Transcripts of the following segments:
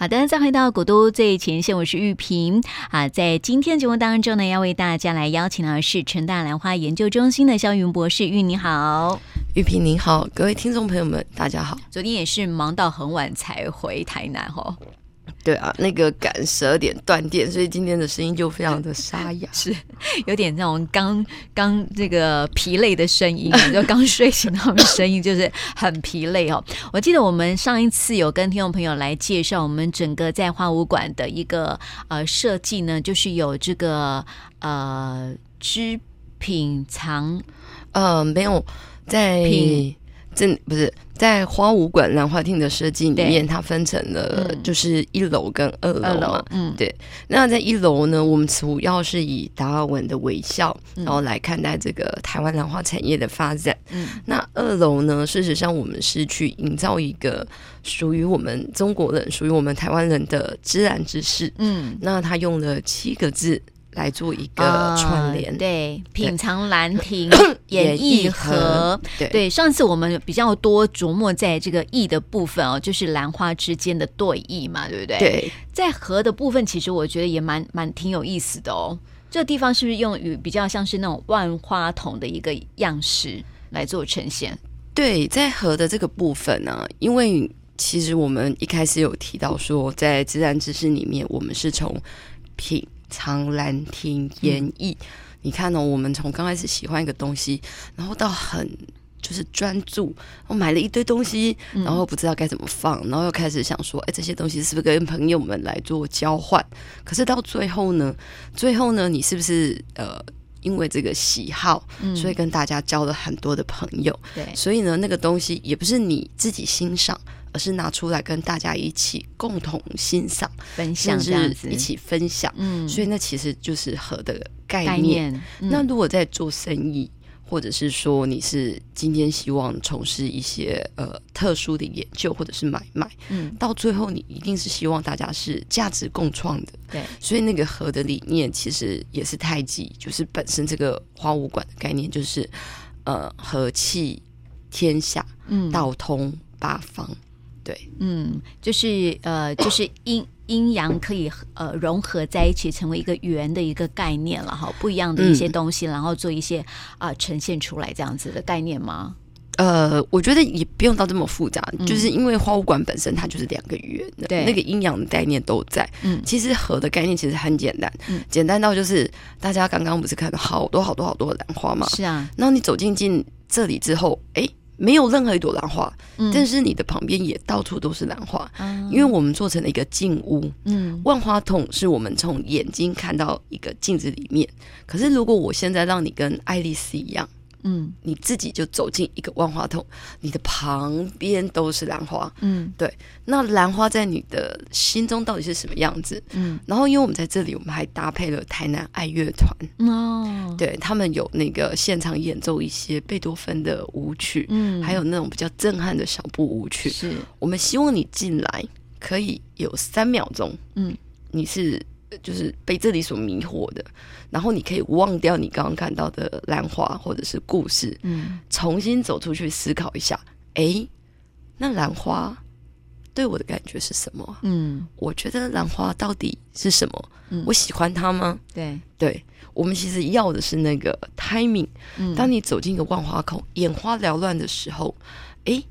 好的，再回到古都最前线，我是玉萍啊。在今天节目当中呢，要为大家来邀请到是成大兰花研究中心的肖云博士。玉你好，玉萍您好，各位听众朋友们，大家好。昨天也是忙到很晚才回台南哦。对啊，那个赶十二点断电，所以今天的声音就非常的沙哑，是有点那种刚 刚这个疲累的声音，就刚睡醒那种声音，就是很疲累哦。我记得我们上一次有跟听众朋友来介绍我们整个在花舞馆的一个呃设计呢，就是有这个呃织品藏，呃没有在品这不是。在花舞馆兰花厅的设计里面，它分成了就是一楼跟二楼嘛。嗯，对。那在一楼呢，我们主要是以达尔文的微笑，然后来看待这个台湾兰花产业的发展。嗯，那二楼呢，事实上我们是去营造一个属于我们中国人、属于我们台湾人的自然之势。嗯，那他用了七个字。来做一个串联，呃，对，品尝兰亭 演绎和，对，对，上次我们比较多琢磨在这个意的部分哦，就是兰花之间的对弈嘛，对不对？对，在和的部分，其实我觉得也蛮蛮挺有意思的哦。这个地方是不是用于比较像是那种万花筒的一个样式来做呈现？对，在和的这个部分呢，啊，因为其实我们一开始有提到说，在自然知识里面，我们是从品。藏兰亭演艺，嗯、你看哦，我们从刚开始喜欢一个东西，然后到很就是专注，我买了一堆东西，然后不知道该怎么放，然后又开始想说，哎，这些东西是不是跟朋友们来做交换？可是到最后呢，最后呢，你是不是呃，因为这个喜好，所以跟大家交了很多的朋友？对、嗯，所以呢，那个东西也不是你自己欣赏。而是拿出来跟大家一起共同欣赏、分享，这样子一起分享。嗯，所以那其实就是和的概念。概念嗯、那如果在做生意，或者是说你是今天希望从事一些呃特殊的研究或者是买卖，嗯，到最后你一定是希望大家是价值共创的。对，所以那个和的理念其实也是太极，就是本身这个花舞馆的概念就是呃和气天下，嗯，道通八方。对，嗯，就是呃，就是阴阴阳可以呃融合在一起，成为一个圆的一个概念了哈，不一样的一些东西，嗯、然后做一些啊、呃、呈现出来这样子的概念吗？呃，我觉得也不用到这么复杂，嗯、就是因为花物馆本身它就是两个圆，对，那个阴阳的概念都在。嗯，其实和的概念其实很简单，嗯，简单到就是大家刚刚不是看到好多好多好多的兰花嘛？是啊，然后你走进进这里之后，哎。没有任何一朵兰花，嗯、但是你的旁边也到处都是兰花，嗯、因为我们做成了一个镜屋。嗯，万花筒是我们从眼睛看到一个镜子里面，可是如果我现在让你跟爱丽丝一样。嗯，你自己就走进一个万花筒，你的旁边都是兰花。嗯，对。那兰花在你的心中到底是什么样子？嗯，然后因为我们在这里，我们还搭配了台南爱乐团。哦，对，他们有那个现场演奏一些贝多芬的舞曲，嗯，还有那种比较震撼的小步舞曲。是，我们希望你进来可以有三秒钟，嗯，你是。就是被这里所迷惑的，然后你可以忘掉你刚刚看到的兰花或者是故事，嗯，重新走出去思考一下，哎，那兰花对我的感觉是什么？嗯，我觉得兰花到底是什么？嗯，我喜欢它吗？对，对，我们其实要的是那个 timing。嗯，当你走进一个万花筒，眼花缭乱的时候，哎，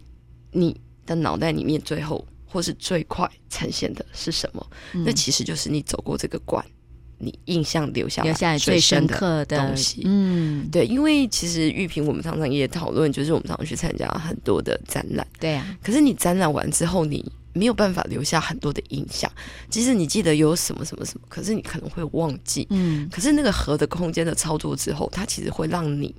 你的脑袋里面最后。或是最快呈现的是什么？嗯、那其实就是你走过这个馆，你印象留下来最深刻的东西。嗯，对，因为其实玉萍，我们常常也讨论，就是我们常常去参加很多的展览，对啊。可是你展览完之后，你没有办法留下很多的印象。即使你记得有什么什么什么，可是你可能会忘记。嗯。可是那个合的空间的操作之后，它其实会让你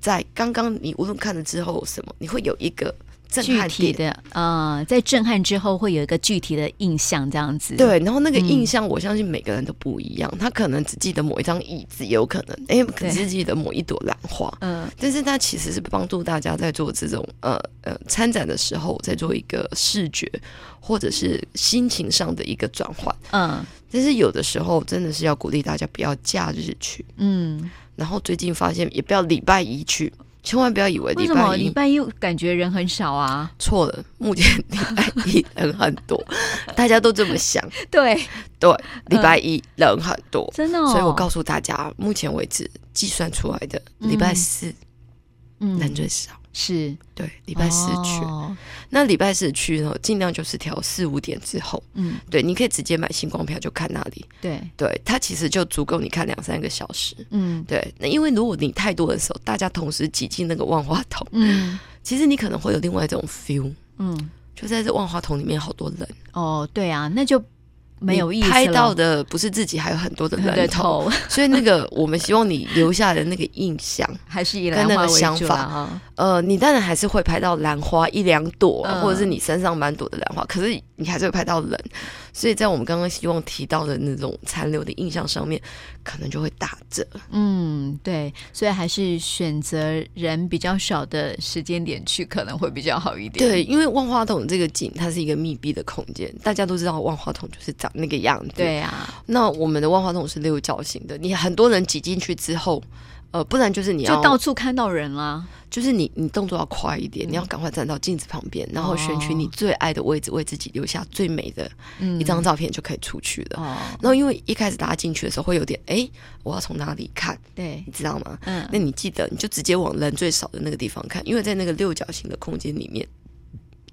在刚刚你无论看了之后什么，你会有一个。具体的啊、呃，在震撼之后会有一个具体的印象，这样子。对，然后那个印象，我相信每个人都不一样。嗯、他可能只记得某一张椅子，也有可能，哎，只记得某一朵兰花。嗯，但是他其实是帮助大家在做这种呃呃参展的时候，在做一个视觉或者是心情上的一个转换。嗯，但是有的时候真的是要鼓励大家不要假日去。嗯，然后最近发现也不要礼拜一去。千万不要以为礼拜一，为什么礼拜一感觉人很少啊？错了，目前礼拜一人很多，大家都这么想。对对，礼拜一人很多，嗯、真的、哦。所以我告诉大家，目前为止计算出来的礼拜四，嗯，人最少。是对，礼拜四去。哦、那礼拜四去呢，尽量就是调四五点之后。嗯，对，你可以直接买星光票就看那里。对，对，它其实就足够你看两三个小时。嗯，对。那因为如果你太多的时候，大家同时挤进那个万花筒，嗯，其实你可能会有另外一种 feel。嗯，就在这万花筒里面好多人。哦，对啊，那就。没有意思，拍到的不是自己，还有很多的人头，所以那个我们希望你留下的那个印象，还是以兰花为主哈。呃，你当然还是会拍到兰花一两朵，嗯、或者是你身上满朵的兰花，可是你还是会拍到人。所以在我们刚刚希望提到的那种残留的印象上面，可能就会打折。嗯，对，所以还是选择人比较少的时间点去，可能会比较好一点。对，因为万花筒这个景，它是一个密闭的空间，大家都知道万花筒就是长那个样子。对啊，那我们的万花筒是六角形的，你很多人挤进去之后。呃，不然就是你要就到处看到人啦，就是你你动作要快一点，嗯、你要赶快站到镜子旁边，然后选取你最爱的位置，为自己留下最美的一张照片就可以出去了。然后因为一开始大家进去的时候会有点，哎，我要从哪里看？对，你知道吗？嗯，那你记得你就直接往人最少的那个地方看，因为在那个六角形的空间里面。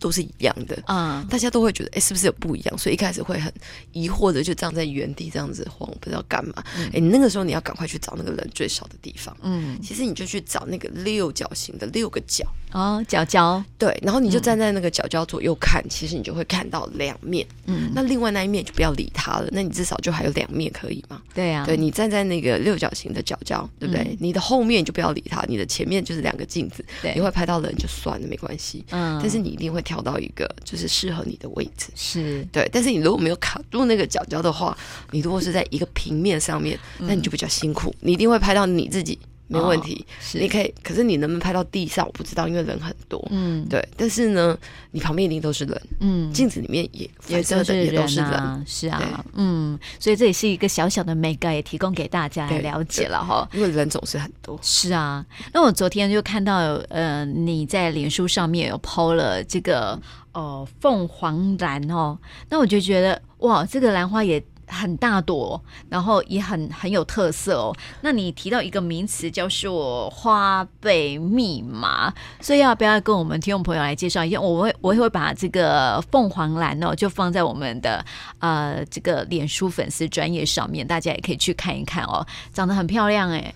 都是一样的，嗯，大家都会觉得，哎，是不是有不一样？所以一开始会很疑惑的，就站在原地这样子晃，不知道干嘛。哎、嗯，你那个时候你要赶快去找那个人最少的地方，嗯，其实你就去找那个六角形的六个角，哦，角角，对，然后你就站在那个角角左右看，嗯、其实你就会看到两面，嗯，那另外那一面就不要理它了，那你至少就还有两面可以吗？对呀、啊，对，你站在那个六角形的角角，对不对？嗯、你的后面就不要理它，你的前面就是两个镜子，对，你会拍到人就算了，没关系，嗯，但是你一定会。调到一个就是适合你的位置，是对。但是你如果没有卡住那个角角的话，你如果是在一个平面上面，那你就比较辛苦。你一定会拍到你自己。没问题，你可以。可是你能不能拍到地上，我不知道，因为人很多。嗯，对。但是呢，你旁边一定都是人。嗯，镜子里面也也都是人，也都是人。是啊，嗯。所以这也是一个小小的美感，也提供给大家来了解了哈。因为人总是很多。是啊。那我昨天就看到，呃，你在脸书上面有 PO 了这个呃凤凰兰哦。那我就觉得哇，这个兰花也。很大朵，然后也很很有特色哦。那你提到一个名词叫做花呗密码，所以要不要跟我们听众朋友来介绍一下？我会我会把这个凤凰兰哦，就放在我们的呃这个脸书粉丝专业上面，大家也可以去看一看哦，长得很漂亮哎。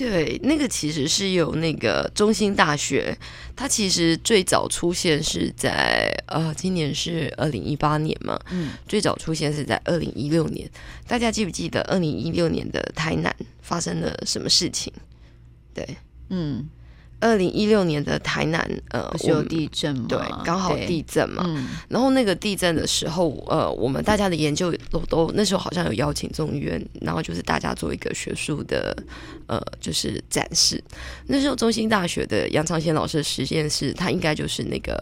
对，那个其实是有那个中兴大学，它其实最早出现是在呃，今年是二零一八年嘛，嗯，最早出现是在二零一六年，大家记不记得二零一六年的台南发生了什么事情？对，嗯。二零一六年的台南，呃，不是有地震吗？对，刚好地震嘛。嗯、然后那个地震的时候，呃，我们大家的研究都都那时候好像有邀请中医院，然后就是大家做一个学术的，呃，就是展示。那时候中兴大学的杨长贤老师的实验室，他应该就是那个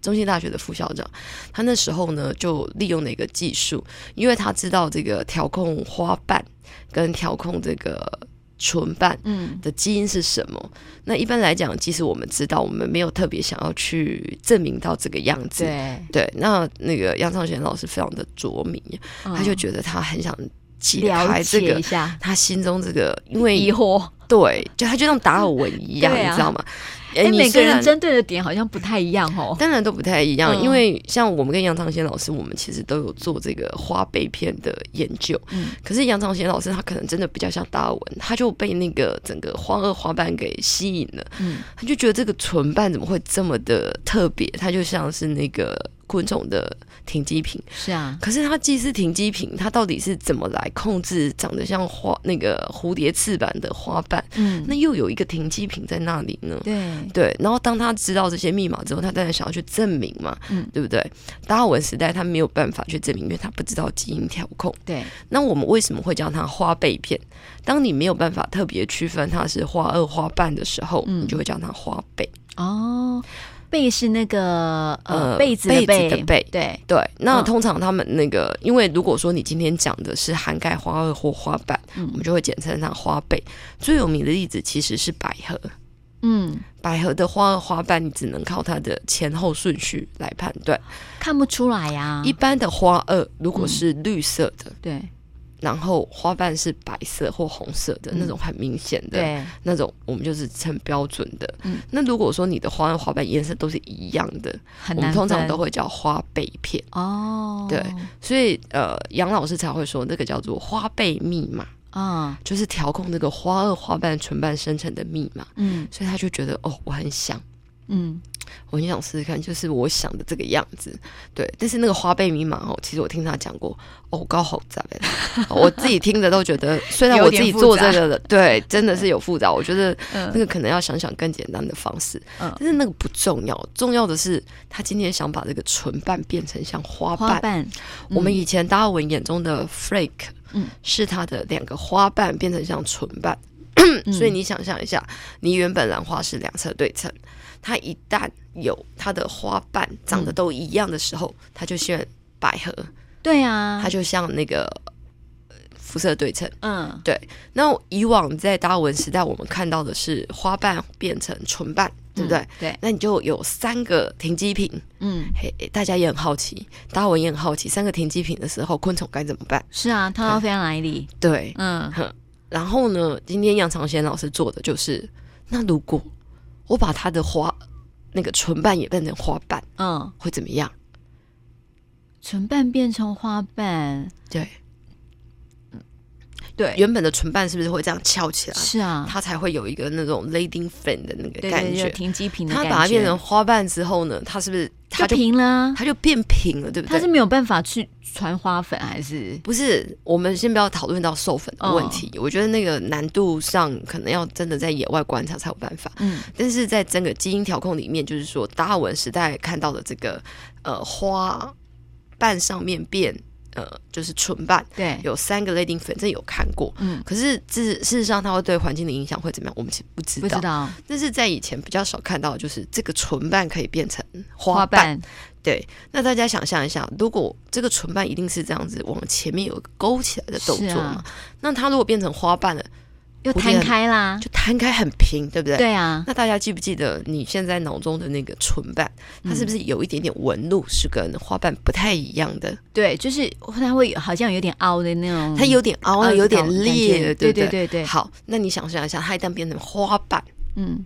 中兴大学的副校长。他那时候呢，就利用了一个技术，因为他知道这个调控花瓣跟调控这个。唇瓣的基因是什么？嗯、那一般来讲，即使我们知道，我们没有特别想要去证明到这个样子。对对，那那个杨尚贤老师非常的着迷，嗯、他就觉得他很想解开这个，他心中这个因为疑惑。对，就他就像达尔文一样，啊、你知道吗？哎，每个人针对的点好像不太一样哦。当然都不太一样，嗯、因为像我们跟杨长贤老师，我们其实都有做这个花被片的研究。嗯，可是杨长贤老师他可能真的比较像达尔文，他就被那个整个花萼花瓣给吸引了。嗯，他就觉得这个唇瓣怎么会这么的特别？它就像是那个。昆虫的停机坪是啊，可是它既是停机坪，它到底是怎么来控制长得像花那个蝴蝶翅膀的花瓣？嗯，那又有一个停机坪在那里呢。对对，然后当他知道这些密码之后，他当然想要去证明嘛，嗯，对不对？达尔文时代他没有办法去证明，因为他不知道基因调控。对，那我们为什么会叫它花背片？当你没有办法特别区分它是花萼花瓣的时候，嗯，你就会叫它花背哦。贝是那个呃被子的被，的被对对。那通常他们那个，因为如果说你今天讲的是涵盖花萼或花瓣，嗯、我们就会简称它花贝。最有名的例子其实是百合，嗯，百合的花萼花瓣，你只能靠它的前后顺序来判断，看不出来呀、啊。一般的花萼如果是绿色的，嗯、对。然后花瓣是白色或红色的、嗯、那种很明显的，那种我们就是称标准的。嗯，那如果说你的花花瓣颜色都是一样的，我们通常都会叫花背片。哦，对，所以呃，杨老师才会说那个叫做花背密码啊、哦，就是调控这个花萼花瓣唇瓣生成的密码。嗯，所以他就觉得哦，我很想，嗯。我很想试试看，就是我想的这个样子，对。但是那个花背密码哦，其实我听他讲过，哦，高好杂我自己听着都觉得，虽然我自己做这个的，对，真的是有复杂。我觉得那个可能要想想更简单的方式，嗯，但是那个不重要，重要的是他今天想把这个唇瓣变成像花瓣。花瓣，我们以前达尔文眼中的 flake，嗯，是它的两个花瓣变成像唇瓣，所以你想象一下，你原本兰花是两侧对称。它一旦有它的花瓣长得都一样的时候，它、嗯、就像百合。对啊，它就像那个肤色对称。嗯，对。那以往在达尔文时代，我们看到的是花瓣变成唇瓣，对不对？嗯、对。那你就有三个停机坪。嗯，嘿，大家也很好奇，达尔文也很好奇，三个停机坪的时候，昆虫该怎么办？是啊，它要飞到哪里？对，嗯。然后呢，今天杨长贤老师做的就是，那如果。我把它的花，那个唇瓣也变成花瓣，嗯，会怎么样？唇瓣变成花瓣，对，对，原本的唇瓣是不是会这样翘起来？是啊，它才会有一个那种 leading fan 的那个感觉，停机坪的感觉。它把它变成花瓣之后呢，它是不是？它就平了，它就变平了，对不对？它是没有办法去传花粉，还是不是？我们先不要讨论到授粉的问题，哦，我觉得那个难度上可能要真的在野外观察才有办法。嗯，但是在整个基因调控里面，就是说达尔文时代看到的这个呃花瓣上面变。呃，就是唇瓣，对，有三个 leading fan，这有看过，嗯，可是事事实上它会对环境的影响会怎么样？我们其实不知道，不知道。但是在以前比较少看到，就是这个唇瓣可以变成花瓣，对。那大家想象一下，如果这个唇瓣一定是这样子往前面有一个勾起来的动作嘛？啊、那它如果变成花瓣了？就摊开啦，就摊开很平，对不对？对啊。那大家记不记得你现在脑中的那个唇瓣，它是不是有一点点纹路是跟花瓣不太一样的？对，就是它会好像有点凹的那种，它有点凹了，有点裂，对对对对。好，那你想象一下，它一旦变成花瓣，嗯。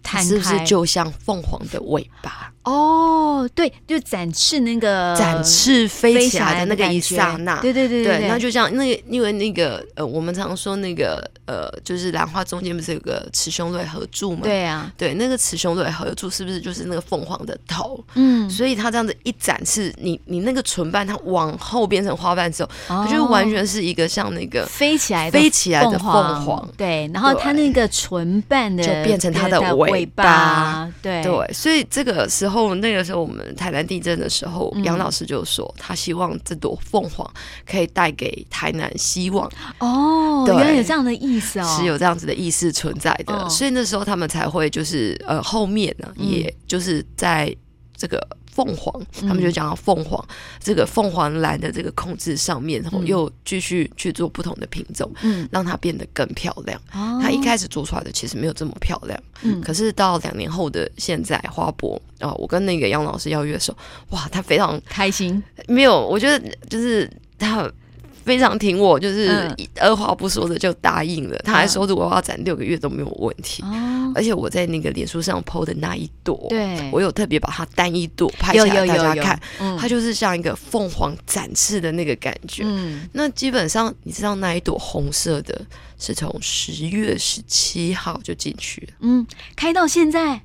它是不是就像凤凰的尾巴？哦，对，就展翅那个展翅飞起来的那个一刹那，对对对对，对，那就像那个，因为那个呃，我们常说那个呃，就是兰花中间不是有个雌雄蕊合柱吗？对啊，对，那个雌雄蕊合柱是不是就是那个凤凰的头？嗯，所以它这样子一展翅，你你那个唇瓣它往后变成花瓣之后，它就完全是一个像那个飞起来飞起来的凤凰。对，然后它那个唇瓣的就变成它的尾。尾巴，对。对，所以这个时候，那个时候我们台南地震的时候，杨、嗯、老师就说，他希望这朵凤凰可以带给台南希望。哦，原来有这样的意思哦，是有这样子的意思存在的，哦、所以那时候他们才会就是呃，后面呢，也就是在这个。凤凰，他们就讲到凤凰、嗯、这个凤凰蓝的这个控制上面，然后又继续去做不同的品种，嗯，让它变得更漂亮。哦、它一开始做出来的其实没有这么漂亮，嗯，可是到两年后的现在花博啊，我跟那个杨老师邀约的时候，哇，他非常开心。没有，我觉得就是他。非常挺我，就是二话不说的就答应了。嗯、他还说，如果我要展六个月都没有问题。哦、而且我在那个脸书上 PO 的那一朵，对，我有特别把它单一朵拍下来，大家看，它就是像一个凤凰展翅的那个感觉。嗯，那基本上你知道那一朵红色的，是从十月十七号就进去了。嗯，开到现在，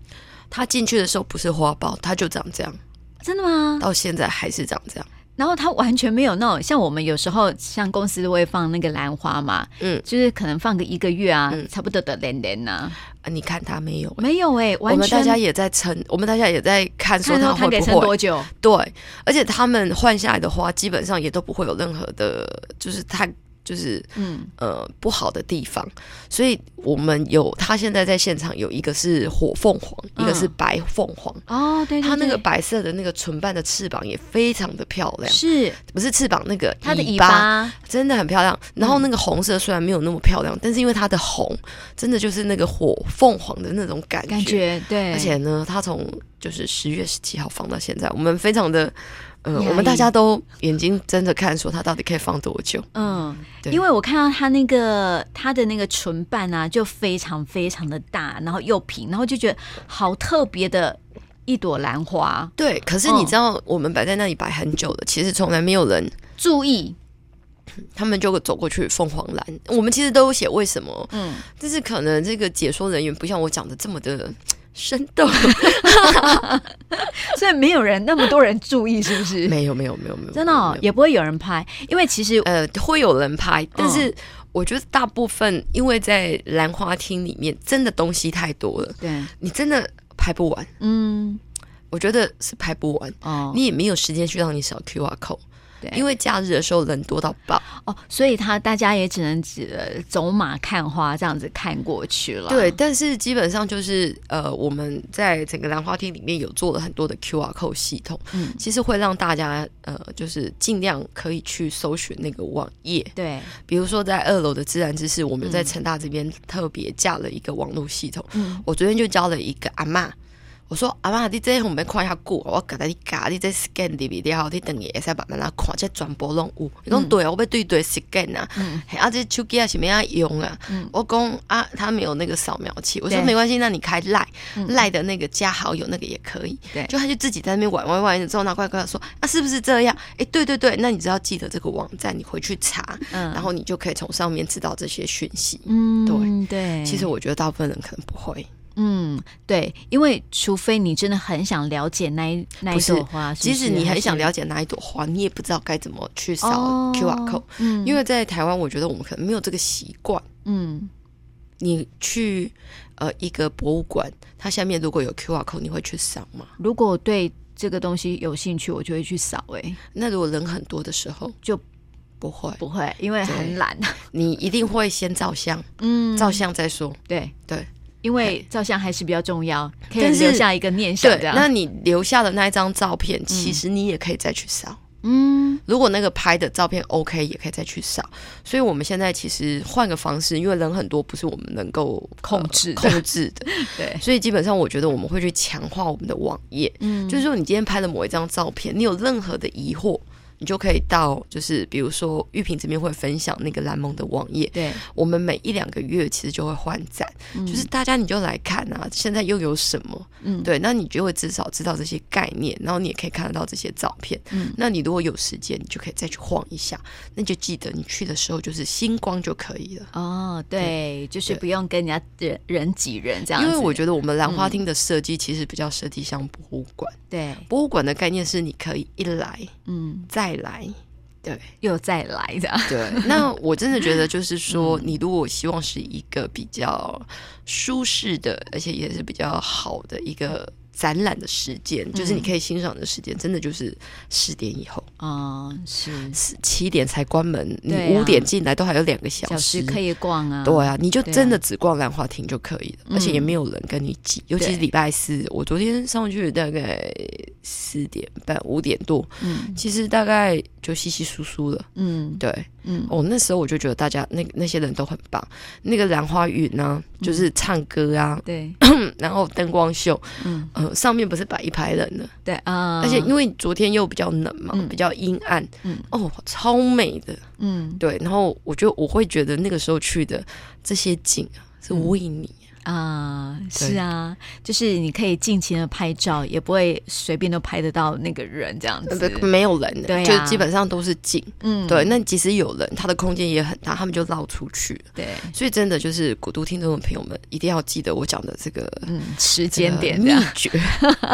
它进去的时候不是花苞，它就长这样。真的吗？到现在还是长这样。然后它完全没有那种像我们有时候像公司都会放那个兰花嘛，嗯，就是可能放个一个月啊，嗯、差不多的连连呐。啊，你看它没有，没有哎、我们大家也在撑，我们大家也在看说它会不会撑多久？对，而且他们换下来的花基本上也都不会有任何的，就是它就是嗯。呃不好的地方，所以我们有他现在在现场有一个是火凤凰，嗯、一个是白凤凰哦，对，对，对，它那个白色的那个唇瓣的翅膀也非常的漂亮，是。不是翅膀那个它的尾巴真的很漂亮？然后那个红色虽然没有那么漂亮，嗯、但是因为它的红真的就是那个火凤凰的那种感觉，感觉对，而且呢，它从就是十月十七号放到现在，我们非常的。嗯，我们大家都眼睛睁着看，说它到底可以放多久？嗯，对，因为我看到它那个它的那个唇瓣啊，就非常非常的大，然后又平，然后就觉得好特别的一朵兰花。对，可是你知道，我们摆在那里摆很久了，嗯、其实从来没有人注意，他们就走过去凤凰兰。我们其实都有写为什么，嗯，但是可能这个解说人员不像我讲的这么的。生动，所以没有人那么多人注意，是不是？没有，没有，没有，没有，真的、哦、也不会有人拍，因为其实呃会有人拍，但是我觉得大部分因为在兰花厅里面真的东西太多了，对，你真的拍不完，嗯，我觉得是拍不完。哦，你也没有时间去让你扫 QR code。因为假日的时候人多到爆哦，所以他大家也只能只走马看花这样子看过去了。对，但是基本上就是呃，我们在整个兰花厅里面有做了很多的 QR code 系统，嗯，其实会让大家呃，就是尽量可以去搜寻那个网页。对，比如说在二楼的自然知识，我们在成大这边特别架了一个网络系统。嗯，我昨天就教了一个阿嬷。我说阿妈，你这我们看一下过，我给他你嘎，你这 scan 里边然后你等于会使慢慢来看，这全部拢有。你讲对啊，我要对对 scan 啊，嗯、啊这手机啊是没样用啊。嗯、我讲啊，他没有那个扫描器。我说没关系，那你开赖赖的那个加好友那个也可以。对，就他就自己在那边玩玩玩，之后拿过来跟他说啊，是不是这样？哎、欸，对对对，那你只要记得这个网站，你回去查，嗯、然后你就可以从上面知道这些讯息。嗯，对对。其实我觉得大部分人可能不会。嗯，对，因为除非你真的很想了解那一那一朵花，即使你很想了解那一朵花，你也不知道该怎么去扫 QR code。嗯，因为在台湾，我觉得我们可能没有这个习惯。嗯，你去呃一个博物馆，它下面如果有 QR code，你会去扫吗？如果对这个东西有兴趣，我就会去扫。哎，那如果人很多的时候，就不会不会，因为很懒。你一定会先照相，嗯，照相再说。对对。对因为照相还是比较重要，可以留下一个念想。对，那你留下的那一张照片，其实你也可以再去扫。嗯，如果那个拍的照片 OK，也可以再去扫。所以我们现在其实换个方式，因为人很多，不是我们能够控制控制的。对，所以基本上我觉得我们会去强化我们的网页。嗯，就是说你今天拍了某一张照片，你有任何的疑惑。你就可以到，就是比如说玉萍这边会分享那个蓝梦的网页，对，我们每一两个月其实就会换展，嗯、就是大家你就来看啊，现在又有什么，嗯，对，那你就会至少知道这些概念，然后你也可以看得到这些照片，嗯，那你如果有时间，你就可以再去晃一下，那就记得你去的时候就是星光就可以了。哦，对，对就是不用跟人家人人挤人这样，因为我觉得我们兰花厅的设计其实比较设计像博物馆，对，博物馆的概念是你可以一来，嗯，再。来，对，又再来的，对。那我真的觉得，就是说，你如果希望是一个比较舒适的，而且也是比较好的一个。展览的时间就是你可以欣赏的时间，真的就是十点以后。啊，是。七点才关门，你五点进来都还有两个小时。可以逛啊。对啊，你就真的只逛兰花亭就可以了，而且也没有人跟你挤，尤其是礼拜四，我昨天上去大概四点半五点多，嗯，其实大概就稀稀疏疏了，嗯，对，嗯，哦，那时候我就觉得大家那那些人都很棒，那个兰花云呢，就是唱歌啊，对，然后灯光秀，嗯。上面不是摆一排人的，对啊，而且因为昨天又比较冷嘛，嗯、比较阴暗，嗯，哦，超美的，嗯，对，然后我就我会觉得那个时候去的这些景啊，是为你。嗯啊，是啊，就是你可以尽情的拍照，也不会随便都拍得到那个人这样子，没有人的，对，就基本上都是景，嗯，对。那即使有人，他的空间也很大，他们就绕出去，对。所以真的就是古都听众的朋友们，一定要记得我讲的这个嗯时间点秘诀，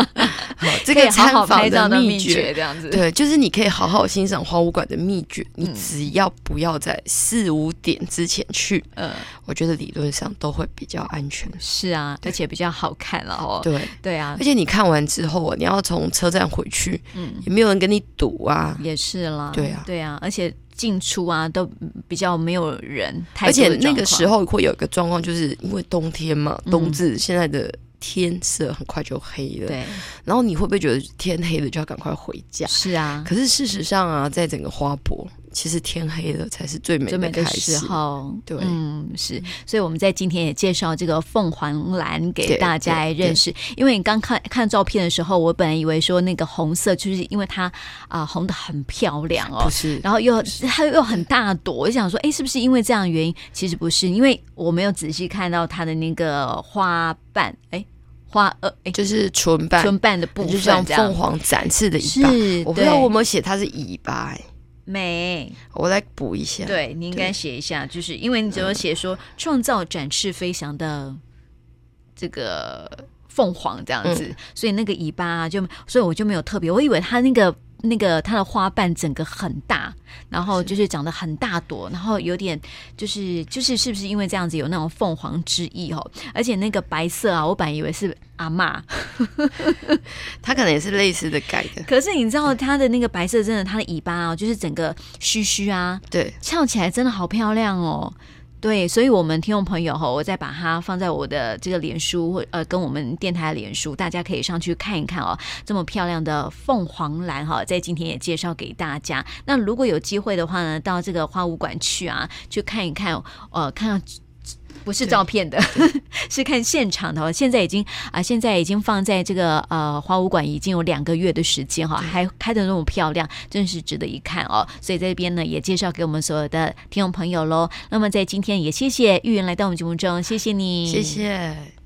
这个参访的秘诀。这样子，对，就是你可以好好欣赏花舞馆的秘诀，你只要不要在四五点之前去，嗯，我觉得理论上都会比较安全。全。是啊，而且比较好看了哦。对对啊，而且你看完之后，你要从车站回去，嗯，也没有人跟你堵啊。也是啦。对啊，对啊，而且进出啊都比较没有人。而且那个时候会有一个状况，就是因为冬天嘛，冬至现在的。天色很快就黑了，对。然后你会不会觉得天黑了就要赶快回家？是啊。可是事实上啊，在整个花博，其实天黑了才是最美的开始。最美的时候，对，嗯，是。所以我们在今天也介绍这个凤凰蓝给大家来认识。因为你刚看看照片的时候，我本来以为说那个红色就是因为它啊、呃、红的很漂亮哦，不是。然后又它又很大朵，我就想说，哎，是不是因为这样的原因？其实不是，因为我没有仔细看到它的那个花瓣，哎。花呃，就是唇瓣，唇瓣的部分，就像凤凰展翅的尾巴。是，我不知道我有没有写它是尾巴，哎，没，我来补一下。对，你应该写一下，就是因为你只有写说创造展翅飞翔的这个凤凰这样子，嗯、所以那个尾巴就，所以我就没有特别，我以为它那个。那个它的花瓣整个很大，然后就是长得很大朵，然后有点就是就是是不是因为这样子有那种凤凰之意哦？而且那个白色啊，我本来以为是阿嬷，它可能也是类似的改的。可是你知道它的那个白色真的，它的尾巴啊，就是整个须须啊，对，翘起来真的好漂亮哦。对，所以，我们听众朋友哈，我再把它放在我的这个脸书或呃，跟我们电台的脸书，大家可以上去看一看哦。这么漂亮的凤凰兰哈，在今天也介绍给大家。那如果有机会的话呢，到这个花舞馆去啊，去看一看，呃，看到。不是照片的，是看现场的。现在已经啊，现在已经放在这个呃花舞馆已经有两个月的时间哈，还开的那么漂亮，真是值得一看哦。所以在这边呢，也介绍给我们所有的听众朋友喽。那么在今天也谢谢玉云来到我们节目中，谢谢你，谢谢。